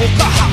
with the hot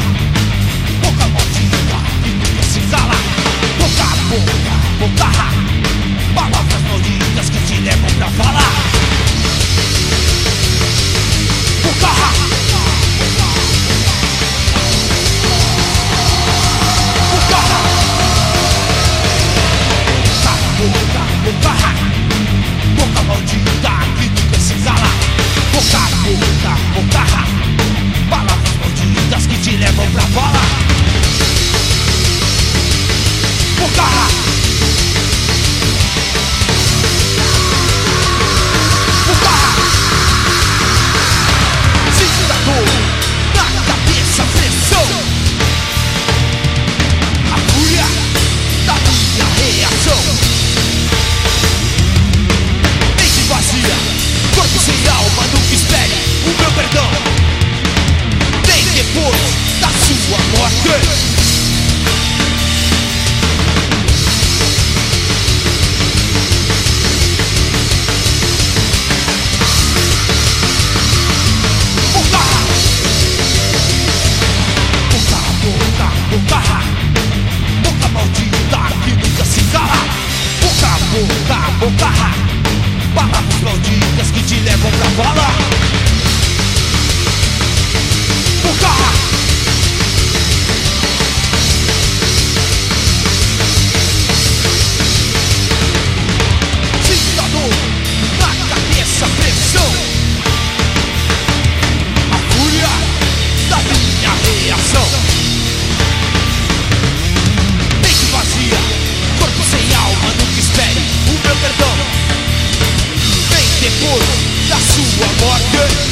fuck it.